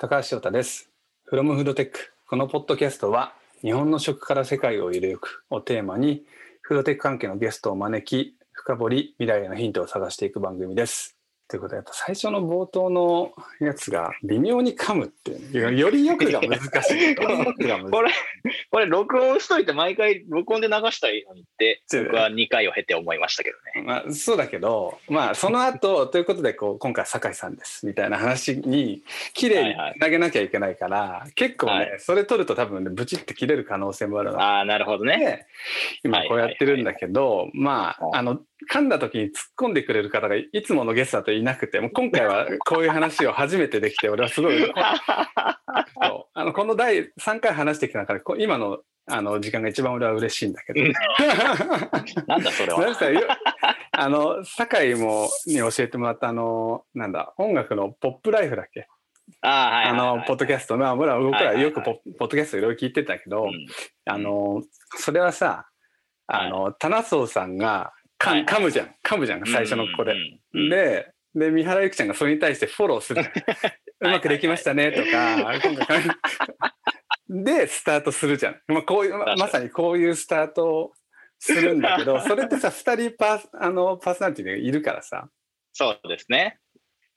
高橋翔太です。From Food Tech。このポッドキャストは、日本の食から世界をゆるゆくをテーマに、フードテック関係のゲストを招き、深掘り、未来へのヒントを探していく番組です。ということで、やっぱ最初の冒頭のやつが微妙に噛むっていう、よりよくが難しい。よりよくが難しいこれ、これ録音しといて毎回録音で流したらいいのにって、僕は2回を経て思いましたけどね。まあ、そうだけど、まあ、その後、ということで、こう、今回、酒井さんです、みたいな話に、綺麗に投げなきゃいけないから、結構ね、はい。それ取ると多分ね、ブチって切れる可能性もあるの。ああ、なるほどね。で、今こうやってるんだけど、まあ、あの、噛んだ時に突っ込んでくれる方がいつものゲストだといなくて、もう今回はこういう話を初めてできて、俺はすごい、あのこの第3回話してきた中で、こ今のあの時間が一番俺は嬉しいんだけど。なんだそれは。あの、酒井もに教えてもらった、あの、なんだ、音楽のポップライフだっけ？あ。の、ポッドキャスト、まあ、僕ら僕らよくはいはいポポッドキャストいろいろ聞いてたけど、うんあの、それはさ、あの、棚荘さんがかはい噛むじゃん。噛むじゃん、最初のこれ。うんうんうんで、で、三原由紀ちゃんがそれに対してフォローする。うまくできましたね、とか、で、スタートするじゃん。まあ、こういう、まさにこういうスタートをするんだけど、それってさ、二人パあの、パーソナリティでいるからさ、そうですね。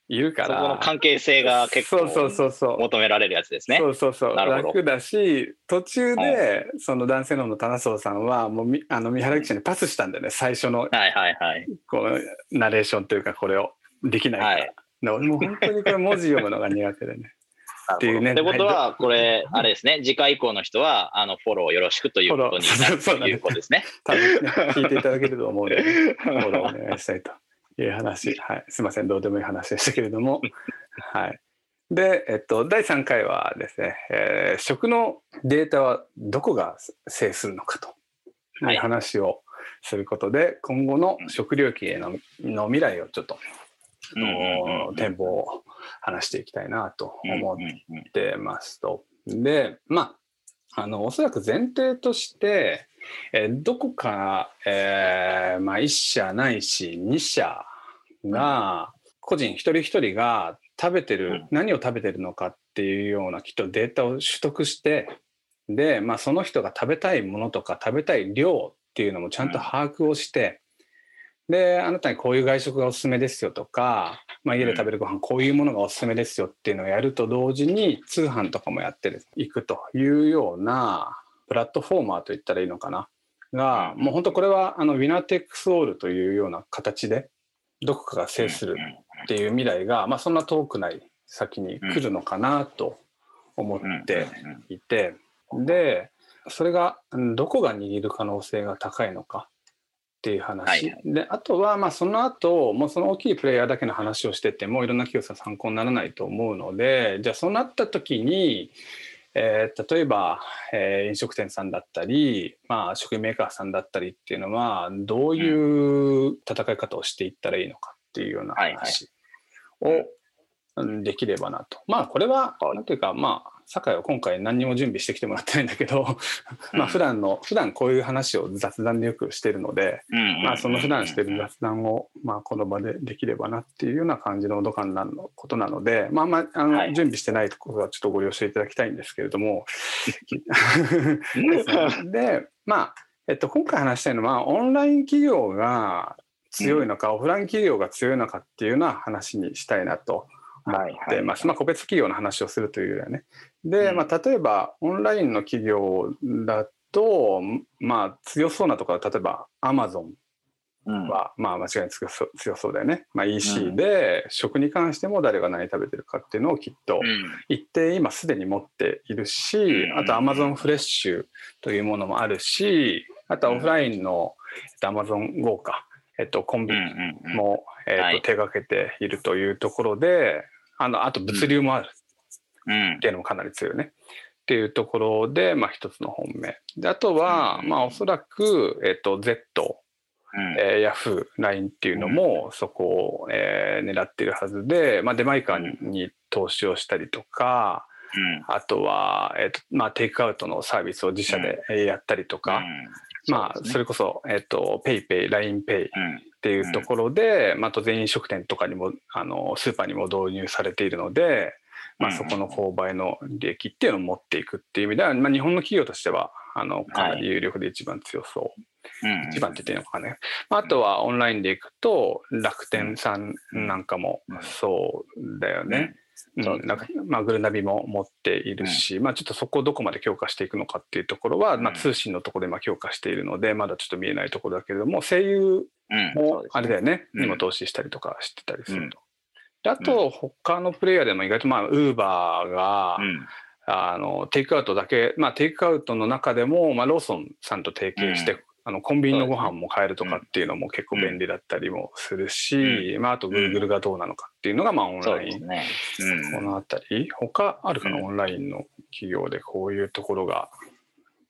いるから。そこの関係性が結構そうそうそうそう。求められるやつですねそ。うそうそうなるほど楽だし途中で、その男性の方の棚荘さんはもうみあの三原記者にパスしたんだよね最初のはいはいはい。こうナレーションというかこれをできないから、はい。で俺もう本当にこれ文字読むのが苦手でね。っていうね。ってことは、これ、あれですね、次回以降の人は、あの、フォローよろしくということになるということですね。多分ね聞いていただけると思うのでフォローお願いしたいという話、はい、すいません。どうでもいい話でしたけれども。はい。で、えっと、第3回はですね、えー食のデータはどこが制するのかという話をすることで、今後の食料機へのの未来をちょっと、あの展望を話していきたいなと思ってますと。でまああのおそらく前提として、えーどこか、えーまあ、1社ないし2社が個人一人一人が食べてる、うん。何を食べてるのかっていうようなきっとデータを取得してで、まあ、その人が食べたいものとか食べたい量っていうのもちゃんと把握をして、であなたにこういう外食がおすすめですよとか、まあ、家で食べるご飯こういうものがおすすめですよっていうのをやると同時に通販とかもやっていくというようなプラットフォーマーといったらいいのかな？が、うん。もう本当これはあのウィナーテックスオールというような形でどこかが制するっていう未来が、まあ、そんな遠くない先に来るのかなと思っていてでそれがうんどこが握る可能性が高いのかっていう話、はいはい。であとはまあその後もうその大きいプレイヤーだけの話をしててもいろんな企業さん参考にならないと思うのでじゃあそうなった時に、えー例えば、えー飲食店さんだったり、まあ、食品メーカーさんだったりっていうのはどういう戦い方をしていったらいいのかっていうような話を、うんできればなと。まあこれはなんていうかまあ酒井は今回何にも準備してきてもらってないんだけどまあ普段の普段こういう話を雑談でよくしてるので、まあその普段してる雑談をまあこの場でできればなっていうような感じの度感なのことなのでまあまああの、はい。準備してないところはちょっとご了承いただきたいんですけれども。でまあ、えっと、今回話したいのはオンライン企業が強いのか、オフライン企業が強いのかっていうような話にしたいなと思ってます。まあ、個別企業の話をするというよりはね。で、うん。まあ、例えばオンラインの企業だと、まあ、強そうなところは例えばアマゾンうん。は、まあ、間違いなく強そうだよね。まあ、う EC ん。で食に関しても誰が何食べてるかっていうのをきっとうん。一定今すでに持っているし、うん。あと Amazon フレッシュというものもあるし、あとはオフラインの、えっと、Amazon Go か、えっと、コンビニも、えっとはい。手掛けているというところで、あのあと物流もある。うんっていうのもかなり強いね。っていうところで、まあ、一つの本命。であとは、うんまあ、おそらく、えっと、Z、うん。えー、ヤフー、LINE っていうのもそこを、えー狙っているはずで、まあ、出前館に投資をしたりとか、あとは、えーとまあ、テイクアウトのサービスを自社でえーやったりとか、まあ、それこそ、えっ、と、 PayPay、 LINE Pay っていうところで、まあ、当然飲食店とかにも、あの、スーパーにも導入されているので、まあ、そこの購買の利益っていうのを持っていくっていう意味では、まあ、日本の企業としてはあのかなり有力で一番強そう。はい、一番って言っていいのかね、まあ、あとはオンラインでいくと楽天さんなんかもそうだよね。そうなんかまあ、グルナビも持っているし、うん、まあ、ちょっとそこをどこまで強化していくのかっていうところは、うん、まあ、通信のところで今強化しているのでまだちょっと見えないところだけれども声優もあれだよね、うん、にも投資したりとかしてたりすると。であと他のプレイヤーでも意外とまあウーバーが、あのテイクアウトだけ、まあ、テイクアウトの中でも、まあ、ローソンさんと提携して、あのコンビニのご飯も買えるとかっていうのも結構便利だったりもするし、まあ、あとグーグルがどうなのかっていうのがまあオンライン、ね。うん、この辺り。他あるかな、オンラインの企業でこういうところが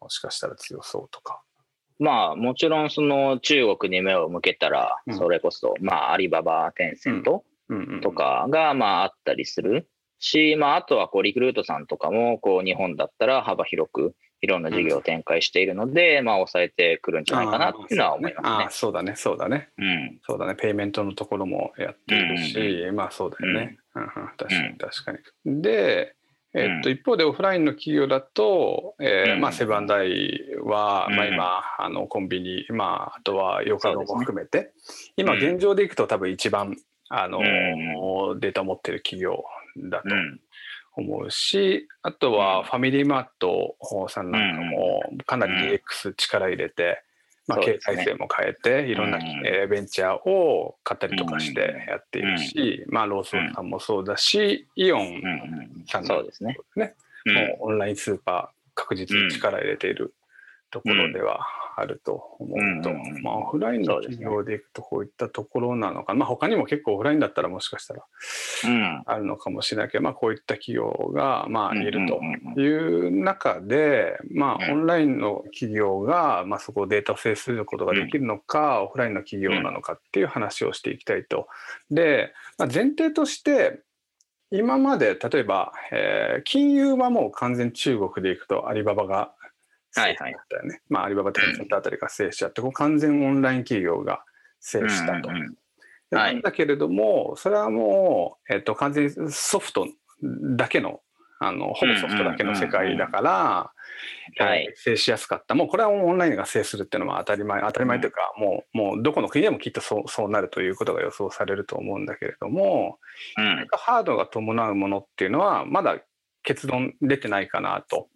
もしかしたら強そうとか。まあもちろんその中国に目を向けたらそれこそ、まあアリババテンセントとかがまああったりする。し、まああとはこうリクルートさんとかもこう日本だったら幅広くいろんな事業を展開しているので、うん、まあ、抑えてくるんじゃないかなっていうのは思いますね。あそうだね、そうだね。うん、そうだね、ペイメントのところもやっているし、うん、まあそうだよね。うん、確かに、確かに。で、えー、っと一方でオフラインの企業だと、えーまあ、セブンダイは、まあ、今あのコンビニ、まあ、あとはヨカロも含めて、ね、今現状でいくと多分一番あの、データを持ってる企業だと思うし、あとはファミリーマートさんなんかもかなり DX 力入れて、まあ、経営体制も変えて、いろんな、えベンチャーを買ったりとかしてやっているし、まあ、ローソンさんもそうだし、イオンさんもですね。もうオンラインスーパー確実に力入れているところではあると思うと、うん、まあ、オフラインの企業でいくとこういったところなのか。な、ね、まあ、他にも結構オフラインだったらもしかしたらあるのかもしれないけど、まあ、こういった企業がまあいるという中で、まあ、オンラインの企業がまあそこをデータを制することができるのか、オフラインの企業なのかっていう話をしていきたいと。で、まあ、前提として今まで例えば、えー、金融はもう完全中国でいくとアリババがはいはい。ね。まあ、アリババテンセントあたりが制しちゃって、こう完全オンライン企業が制したと。なんだけれども、それはもう、えっと、完全にソフトだけの、あの、ほぼソフトだけの世界だから、はい、制しやすかった。もうこれはオンラインが制するっていうのは当たり前、当たり前というか、もう、もうどこの国でもきっとそうそうなるということが予想されると思うんだけれども、うん、ハードが伴うものっていうのは、まだ結論出てないかなと。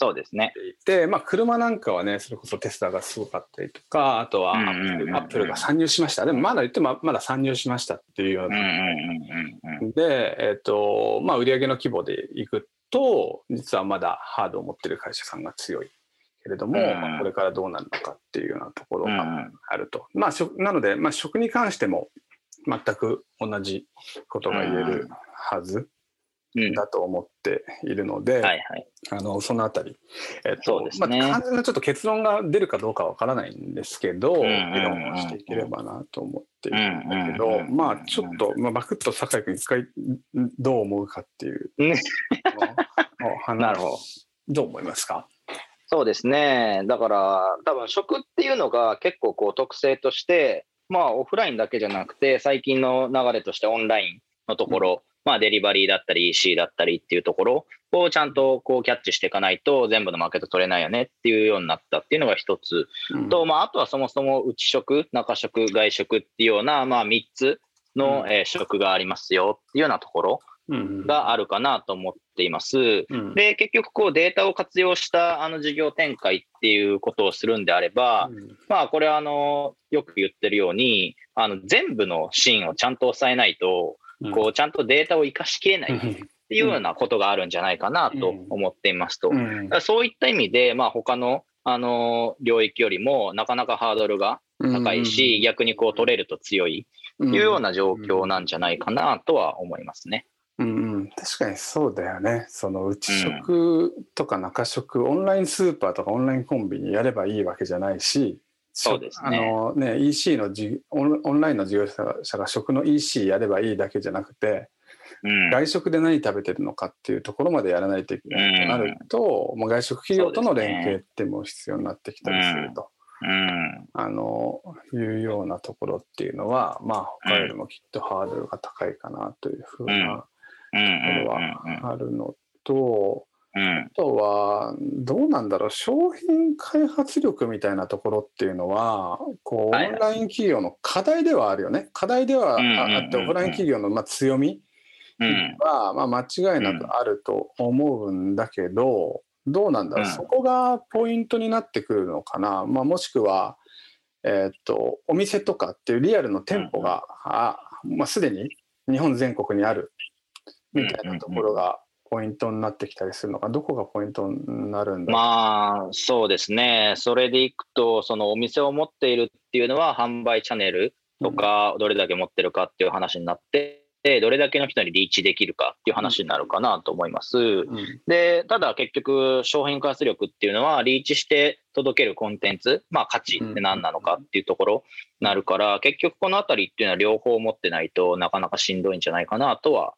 そうですね。で、まあ、車なんかはね、それこそテスラがすごかったりとか、あとはアップルが参入しました。でもまだ言ってもまだ参入しましたっていうような。で、えっ、ー、と、まあ、売上の規模でいくと、実はまだハードを持ってる会社さんが強い。けれども、まあ、これからどうなるのかっていうようなところがあると。まあ、なので、まあ、食に関しても全く同じことが言えるはず。だと思っているので、うんはいはい、あのそのあたり、えっとね、まあ、完全なちょっと結論が出るかどうかわからないんですけど、議論をしていければなと思っているんだけど、まあちょっと、まあ、バクッと酒井君一回どう思うかっていう、なるほど。どう思いますか？そうですね。だから多分食っていうのが結構こう特性としてまあオフラインだけじゃなくて最近の流れとしてオンラインのところ、まあ、デリバリーだったり EC だったりっていうところをちゃんとこうキャッチしていかないと全部のマーケット取れないよねっていうようになったっていうのが一つ、うん、と、まあ、あとはそもそも内食、中食、外食っていうような、まあ、3つの、え食がありますよっていうようなところがあるかなと思っています。うん、で、結局こうデータを活用したあの事業展開っていうことをするんであれば、うん、まあこれはあのよく言ってるように、あの全部のシーンをちゃんと抑えないと、こうちゃんとデータを生かしきれないっていうようなことがあるんじゃないかなと思っていますと。そういった意味で、まあ、他のあの領域よりもなかなかハードルが高いし、逆にこう取れると強いというような状況なんじゃないかなとは思いますね。うん、確かにそうだよね。その内食とか中食、うん、オンラインスーパーとかオンラインコンビニやればいいわけじゃないし、そうですね。あのね、EC のじオンオンラインの事業者が食の EC やればいいだけじゃなくて、うん、外食で何食べてるのかっていうところまでやらないといけないとなると、うん、もう外食企業との連携っても必要になってきたりすると。うん、あのいうようなところっていうのはまあ他よりもきっとハードルが高いかなというふうなところはあるのと、うん。あとはどうなんだろう商品開発力みたいなところっていうのはこうオンはい。ライン企業の課題ではあるよね。課題ではあってオフライン企業のまあ強みうん。はまあ間違いなくあると思うんだけどどうなんだろう。うん。そこがポイントになってくるのかな、まあ、もしくは、えーっとお店とかっていうリアルの店舗が、あまあ、すでに日本全国にあるみたいなところがポイントになってきたりするのかどこがポイントになるんだまあ、そうですね。それでいくと、そのお店を持っているっていうのは、販売チャンネルとか、どれだけ持ってるかっていう話になって、どれだけの人にリーチできるかっていう話になるかなと思います。うんで、ただ結局、商品開発力っていうのは、リーチして届けるコンテンツ、まあ価値って何なのかっていうところになるから、結局このあたりっていうのは両方持ってないとなかなかしんどいんじゃないかなとは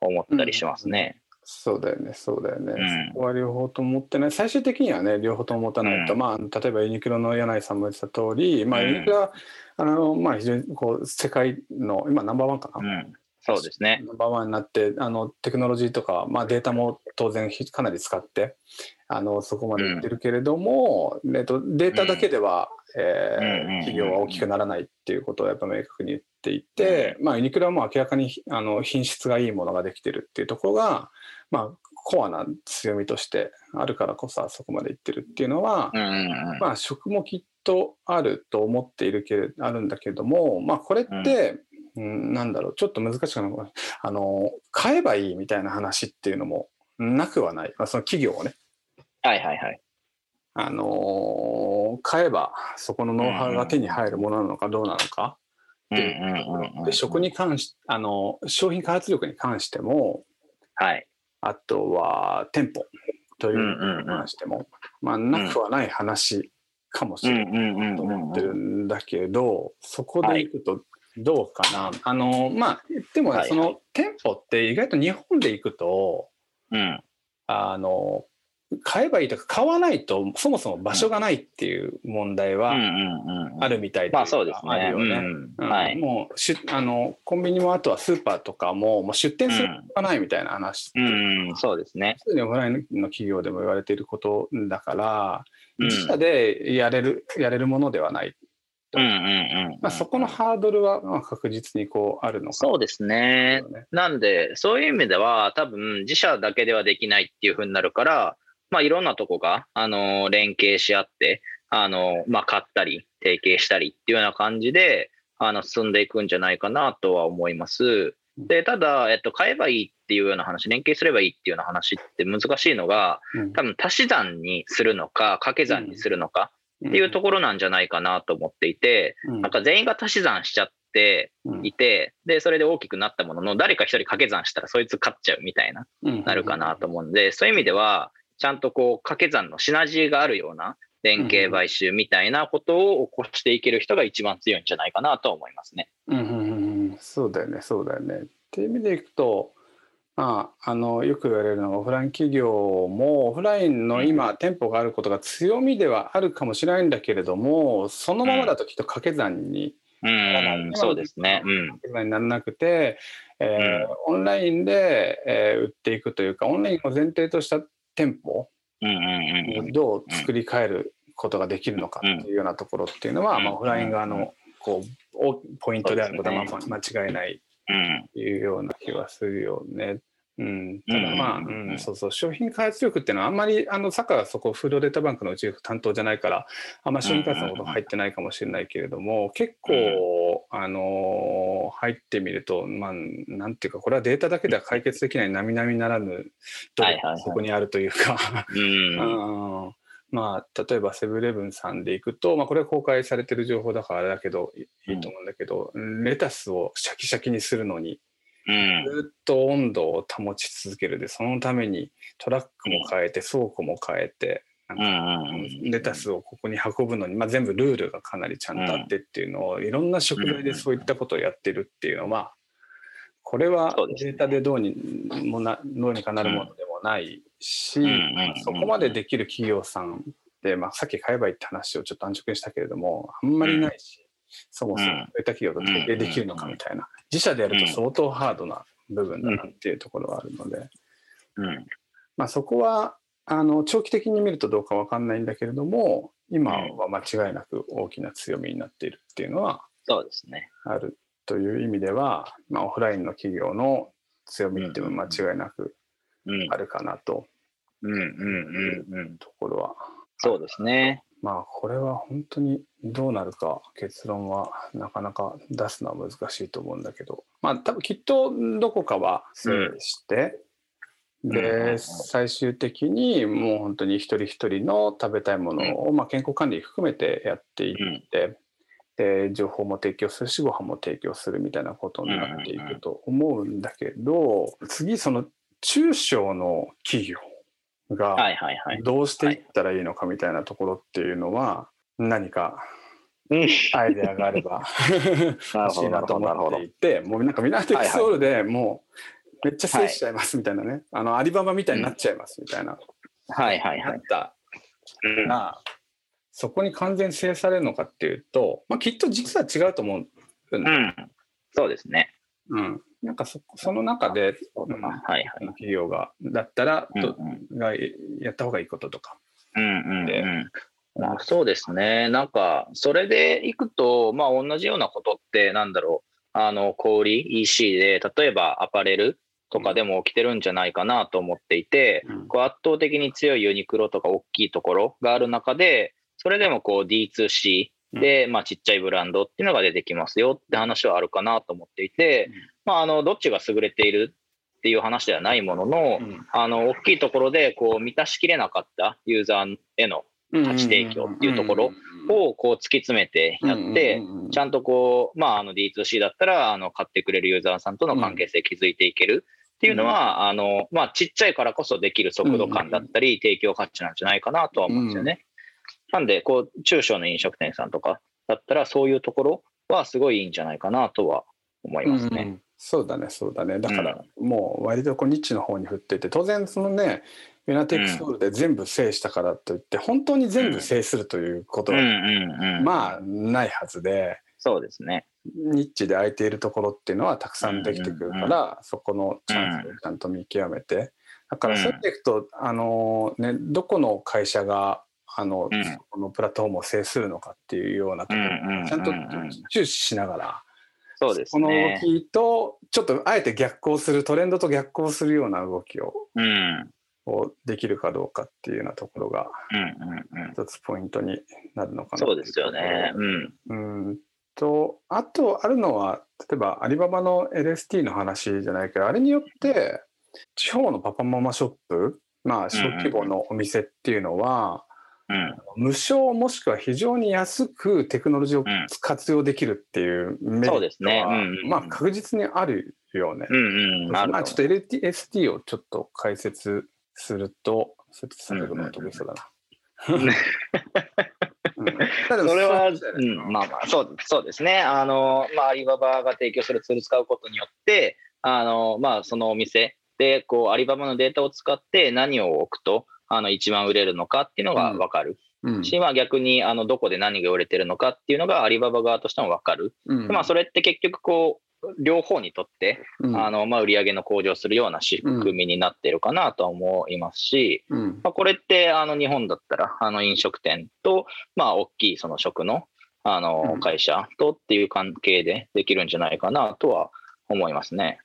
思ったりしますね。そうだよねそうだよね、うん。そこは両方とも持ってない。最終的にはね両方とも持たないと、うん。まあ例えばユニクロの柳井さんも言ってた通り、まあうんユニクロはあのまあ非常にこう世界の今ナンバーワンかな、うん、そうですね。ナンバーワンになってあのテクノロジーとか、まあ、データも当然ひかなり使ってあのそこまでいってるけれども、えっと、データだけでは、えーうん企業は大きくならないっていうことをやっぱ明確に言っていて、まあ、ユニクロはもう明らかにあの品質がいいものができてるっていうところが、まあ、コアな強みとしてあるからこそあそこまでいってるっていうのは、まあ、食もきっとあると思っているけれあるんだけども、まあ、これって、うん、なんだろうちょっと難しくなあの買えばいいみたいな話っていうのもなくはない、まあ、その企業をね。はいはいはい。あの買えばそこのノウハウが手に入るものなのかどうなのか、で食に関しあの商品開発力に関してもはい。あとは店舗というのに関しても、まあ、なくはない話かもしれない。と思ってるんだけど、そこでいくとどうかな、あのまあ言ってもその店舗って意外と日本で行くとうん。あの買えばいいとか買わないとそもそも場所がないっていう問題はうんうんうん。あるみたいまあそうですね。あるよね。うんうんはい。もうしあのコンビニもあとはスーパーとかももう出店する必要がないみたいな話うん、そうですね。すでにオフラインの企業でも言われていることだから、うん自社でやれるやれるものではないうんうんうん。まあ、そこのハードルはまあ確実にこうあるのかそうですね。なんで、そういう意味では、多分自社だけではできないっていうふうになるから、まあ、いろんなとこが、あの、連携し合って、あの、まあ、買ったり、提携したりっていうような感じで、あの、進んでいくんじゃないかなとは思います。で、ただ、えっと、買えばいいっていうような話、連携すればいいっていうような話って難しいのが、うん。多分足し算にするのか、掛け算にするのかっていうところなんじゃないかなと思っていて、うん。なんか全員が足し算しちゃってうん。いて、で、それで大きくなったものの、誰か一人掛け算したらそいつ勝っちゃうみたいな、うん。なるかなと思うので、そういう意味では、ちゃんとこう、掛け算のシナジーがあるような連携買収みたいなことを起こしていける人が一番強いんじゃないかなと思いますね。うんうんうんうんそうだよねそうだよね。っていう意味でいくと、まあ、あのよく言われるのがオフライン企業もオフラインの今、店舗があることが強みではあるかもしれないんだけれどもそのままだときっと掛け算にうん、そうですね。うん。にならなくて、えーオンラインで、えー売っていくというかオンラインを前提とした店舗うんうんうんうん。どう作り変えることができるのかっていうようなところっていうのは、うん。まあ、オフライン側のこうおポイントであることは間違いないうんというような気はするよね。うん、ただまあ、ううん。んそうそう。商品開発力っていうのはあんまりあのサッカーがそこフードデータバンクのうち担当じゃないからあんまり商品開発のことが入ってないかもしれないけれども結構、あの入ってみるとまあなんていうかこれはデータだけでは解決できない並々ならぬそこにあるというか。うん。うんまあ、例えばセブンイレブンさんでいくと、まあ、これは公開されてる情報だからあれだけどいいいと思うんだけど、レタスをシャキシャキにするのにうん。ずっと温度を保ち続けるでそのためにトラックも変えて倉庫も変えてレタスをここに運ぶのに、まあ、全部ルールがかなりちゃんとあってっていうのをいろんな食材でそういったことをやってるっていうのはこれはデータでどうにもなどうにかなるものでもないし、そこまでできる企業さんって、まあ、さっき買えばいいって話をちょっと安直にしたけれどもあんまりないし、そもそもそういった企業と提携できるのかみたいな。自社でやると相当ハードな部分だなっていうところはあるので、うん。まあ、そこはあの長期的に見るとどうかわかんないんだけれども今は間違いなく大きな強みになっているっていうのはそうですね。あるという意味では、まあ、オフラインの企業の強みっていうのは間違いなくうんあ。るかなとうんうんうんうん。ところはそうですね。まあこれは本当にどうなるか結論はなかなか出すのは難しいと思うんだけどまあ多分きっとどこかは制して、うんで最終的にもう本当に一人一人の食べたいものを、まあ、健康管理含めてやっていって、で情報も提供するしご飯も提供するみたいなことになっていくと思うんだけど次その中小の企業が。どうしていったらいいのかみたいなところっていうのは何かうん。アイデアがあれば 欲しいなと思っていてもうなんかミナティクスオールでもうめっちゃ制しちゃいますみたいなね、あのアリババみたいになっちゃいますみたいな、はいはいは。ないったうんらそこに完全制されるのかっていうと、まあ、きっと実は違うと思ううん。そうですね。うん、なんかそその中で、うんはいはい。企業がだったら、うんどがやった方がいいこととか。うんうんでうん。まあ、そうですね。なんか、それでいくと、まあ、同じようなことって、なんだろう、あの、小売 EC で、例えばアパレルとかでも起きてるんじゃないかなと思っていて、うん。こう圧倒的に強いユニクロとか大きいところがある中で、それでもこう D2C で、まあ、ちっちゃいブランドっていうのが出てきますよって話はあるかなと思っていて、まあ、あの、どっちが優れているっていう話ではないものの、あの、大きいところで、こう、満たしきれなかったユーザーへの価値提供っていうところを、こう、突き詰めてやって、ちゃんとこう、まあ、あの D2C だったら、あの、買ってくれるユーザーさんとの関係性築いていけるっていうのは、あの、まあ、ちっちゃいからこそできる速度感だったり、提供価値なんじゃないかなとは思うんですよね。なんで、こう、中小の飲食店さんとかだったら、そういうところはすごいいいんじゃないかなとは思いますね。うん。そうだねそうだね。だからもう割とこうニッチの方に振ってて当然そのねユナテックスホールで全部制したからといって本当に全部制するということうんは。まあないはずでそうですね。ニッチで空いているところっていうのはたくさんできてくるからそこのチャンスをちゃんと見極めてだからそうやっていくとあのねどこの会社があのうんこのプラットフォームを制するのかっていうようなところちゃんと注視しながら。そうですこの動ね。きとちょっとあえて逆行するトレンドと逆行するような動きをうん。をできるかどうかっていうようなところがうんうんうん。一つポイントになるのかなそうですよね。うん。うんとあとあるのは例えばアリババの LST の話じゃないけどあれによって地方のパパママショップまあ小規模のお店っていうのは、うん。無償もしくは非常に安くテクノロジーをうん活用できるっていうメリットまあ確実にあるよね。うんうん。まあ、ちょっと LTST をちょっと解説すると、説されるのが得意そうだな。それは、うん、まあまあ、そうそうですね。あの、まあ、アリババが提供するツール使うことによって、あの、まあ、そのお店で、こう、アリババのデータを使って何を置くと、あの、一番売れるのかっていうのが分かる。うんし、まあ、逆に、あの、どこで何が売れてるのかっていうのがアリババ側としても分かる。うんでまあ、それって結局、こう、両方にとって、うん。あの、まあ、売り上げの向上するような仕組みになっているかなとは思いますし、うん。まあ、これってあの日本だったらあの飲食店と、まあ、大きいその食のあうん。の会社とっていう関係でできるんじゃないかなとは思いますね。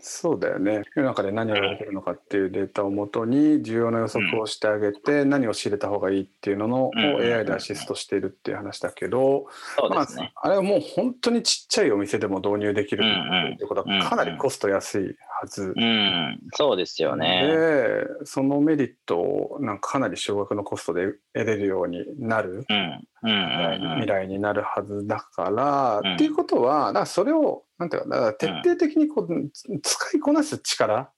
そうだよね。世の中で何を売れてるのかっていうデータをもとに重要な予測をしてあげて、何を仕入れた方がいいっていうののを AI でアシストしているっていう話だけど、まああれはもう本当にちっちゃいお店でも導入できるっていうことはかなりコスト安いはず。うん、そうですよね。でそのメリットをなんかかなり少額のコストで得れるようになる未来になるはずだから、うん。っていうことはだからそれをなんていうかだから徹底的にこう、使いこなす力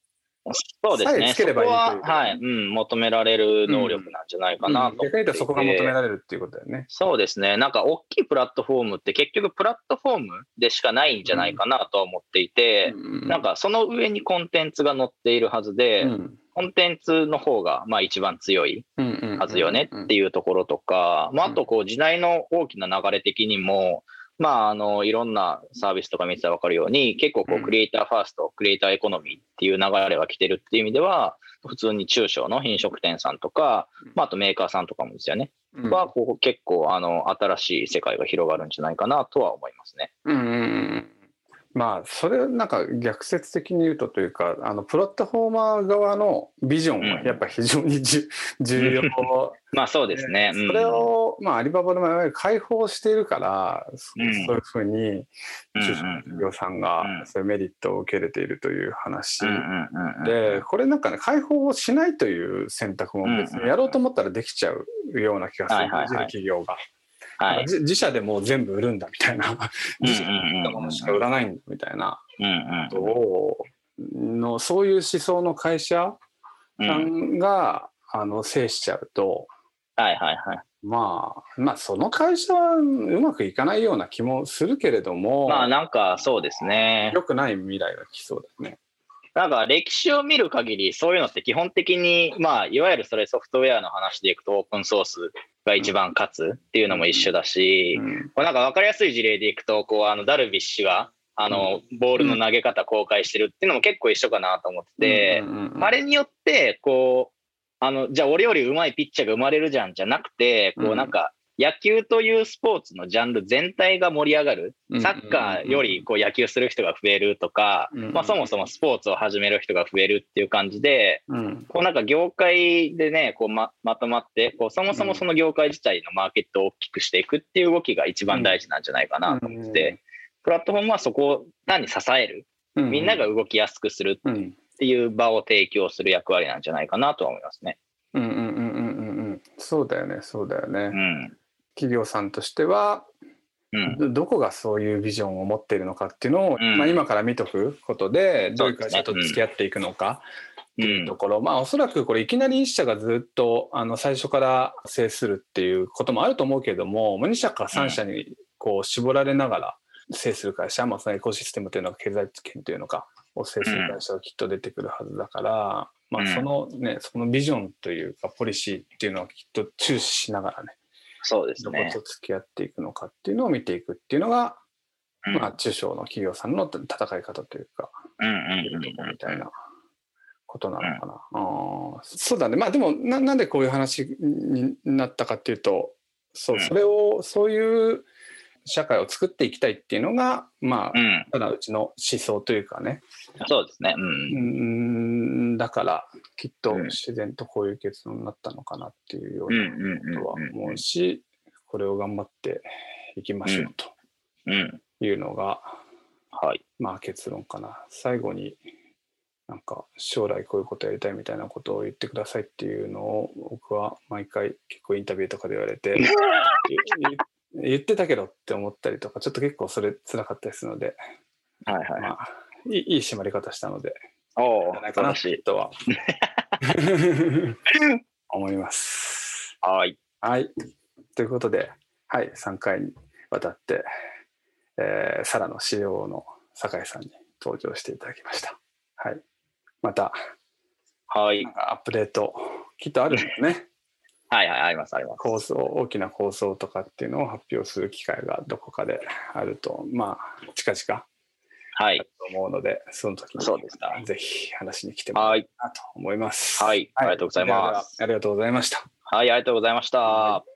そうですね。つければいいそこという。は、はい、うん、求められる能力なんじゃないかなとうとそこが求められるっていうことだよね。そうですね。なんか大きいプラットフォームって結局プラットフォームでしかないんじゃないかなとは思っていて、なんかその上にコンテンツが載っているはずで、うん。コンテンツの方がまあ一番強いはずよねっていうところとか、まあ、あとこう時代の大きな流れ的にも、まあ、あの、いろんなサービスとか見てたら分かるように、結構こう、クリエイターファースト、クリエイターエコノミーっていう流れが来てるっていう意味では、普通に中小の飲食店さんとか、まあ、あとメーカーさんとかもですよね。は、こう、結構、あの、新しい世界が広がるんじゃないかなとは思いますね。うんうんうんまあそれなんか逆説的に言うとというかあのプラットフォーマー側のビジョンはやっぱ非常にじ、うん、重要。まあそうですね、うん、それを、まあ、アリババの場合開放しているから、うん、そういうふうに中小の企業さんがそういうメリットを受け入れているという話。でこれなんかね開放をしないという選択も別にやろうと思ったらできちゃうような気がする、企業が。はい、自社でもう全部売るんだみたいな、自社のものしか売らないんだみたいな。のそういう思想の会社さんが、あの制しちゃうと、はいはいはい、まあまあその会社はうまくいかないような気もするけれどもまあなんかそうですね。よくない未来が来そうだね。なんか歴史を見る限り、そういうのって基本的に、まあ、いわゆるそれソフトウェアの話でいくと、オープンソースが一番勝つっていうのも一緒だし、うん、こうなんか分かりやすい事例でいくと、こう、あの、ダルビッシュが、あの、ボールの投げ方公開してるっていうのも結構一緒かなと思ってて、あれによって、こう、あの、じゃあ俺より上手いピッチャーが生まれるじゃんじゃなくて、こうなんか、野球というスポーツのジャンル全体が盛り上がる、サッカーよりこう野球する人が増えるとか、まあ、そもそもスポーツを始める人が増えるっていう感じで、こうなんか業界でね、こうままとまって、こうそもそもその業界自体のマーケットを大きくしていくっていう動きが一番大事なんじゃないかなと思ってて、プラットフォームはそこを単に支える、みんなが動きやすくするっていう場を提供する役割なんじゃないかなとは思いますね。うんうんうんうんうん。そうだよね、そうだよね。うん企業さんとしては、うん、どこがそういうビジョンを持っているのかっていうのを、うん、まあ、今から見とくことでどういう会社と付き合っていくのかっていうところ、うん、まあおそらくこれいきなり1社がずっとあの最初から制するっていうこともあると思うけれども2社か3社にこう絞られながら制する会社、まあ、そのエコシステムというのか経済圏というのかを制する会社がきっと出てくるはずだから、まあ、そのねそのビジョンというかポリシーっていうのはきっと注視しながらねそうですね。どこと付き合っていくのかっていうのを見ていくっていうのが、うん、まあ、中小の企業さんの戦い方というか、みたいなことなのかな。うん、あそうだね。まあでもな、なんでこういう話になったかっていうと、そう、それを、そういう社会を作っていきたいっていうのが、まあ、ただうちの思想というかね。そうですね。うん、だからきっと自然とこういう結論になったのかなっていうようなことは思うし、これを頑張っていきましょうというのが、はい、まあ結論かな。最後になんか将来こういうことやりたいみたいなことを言ってくださいっていうのを僕は毎回結構インタビューとかで言われて言ってたけどって思ったりとかちょっと結構それ辛かったりするので、はいはい、まあ、いい締まり方したのでおないかなとは 思います。はい。はい。ということで、はい、3回にわたって、えー、サラの CEO の酒井さんに登場していただきました。はい。また、はい。アップデート、きっとあるんですね。はいはい、あります、あります。構想、大きな構想とかっていうのを発表する機会がどこかであると、まあ、近々はい。と思うので、その時にそうですね、ぜひ話に来てもらいたいなと思います。はい。ありがとうございます。ありがとうございました。はい、ありがとうございました。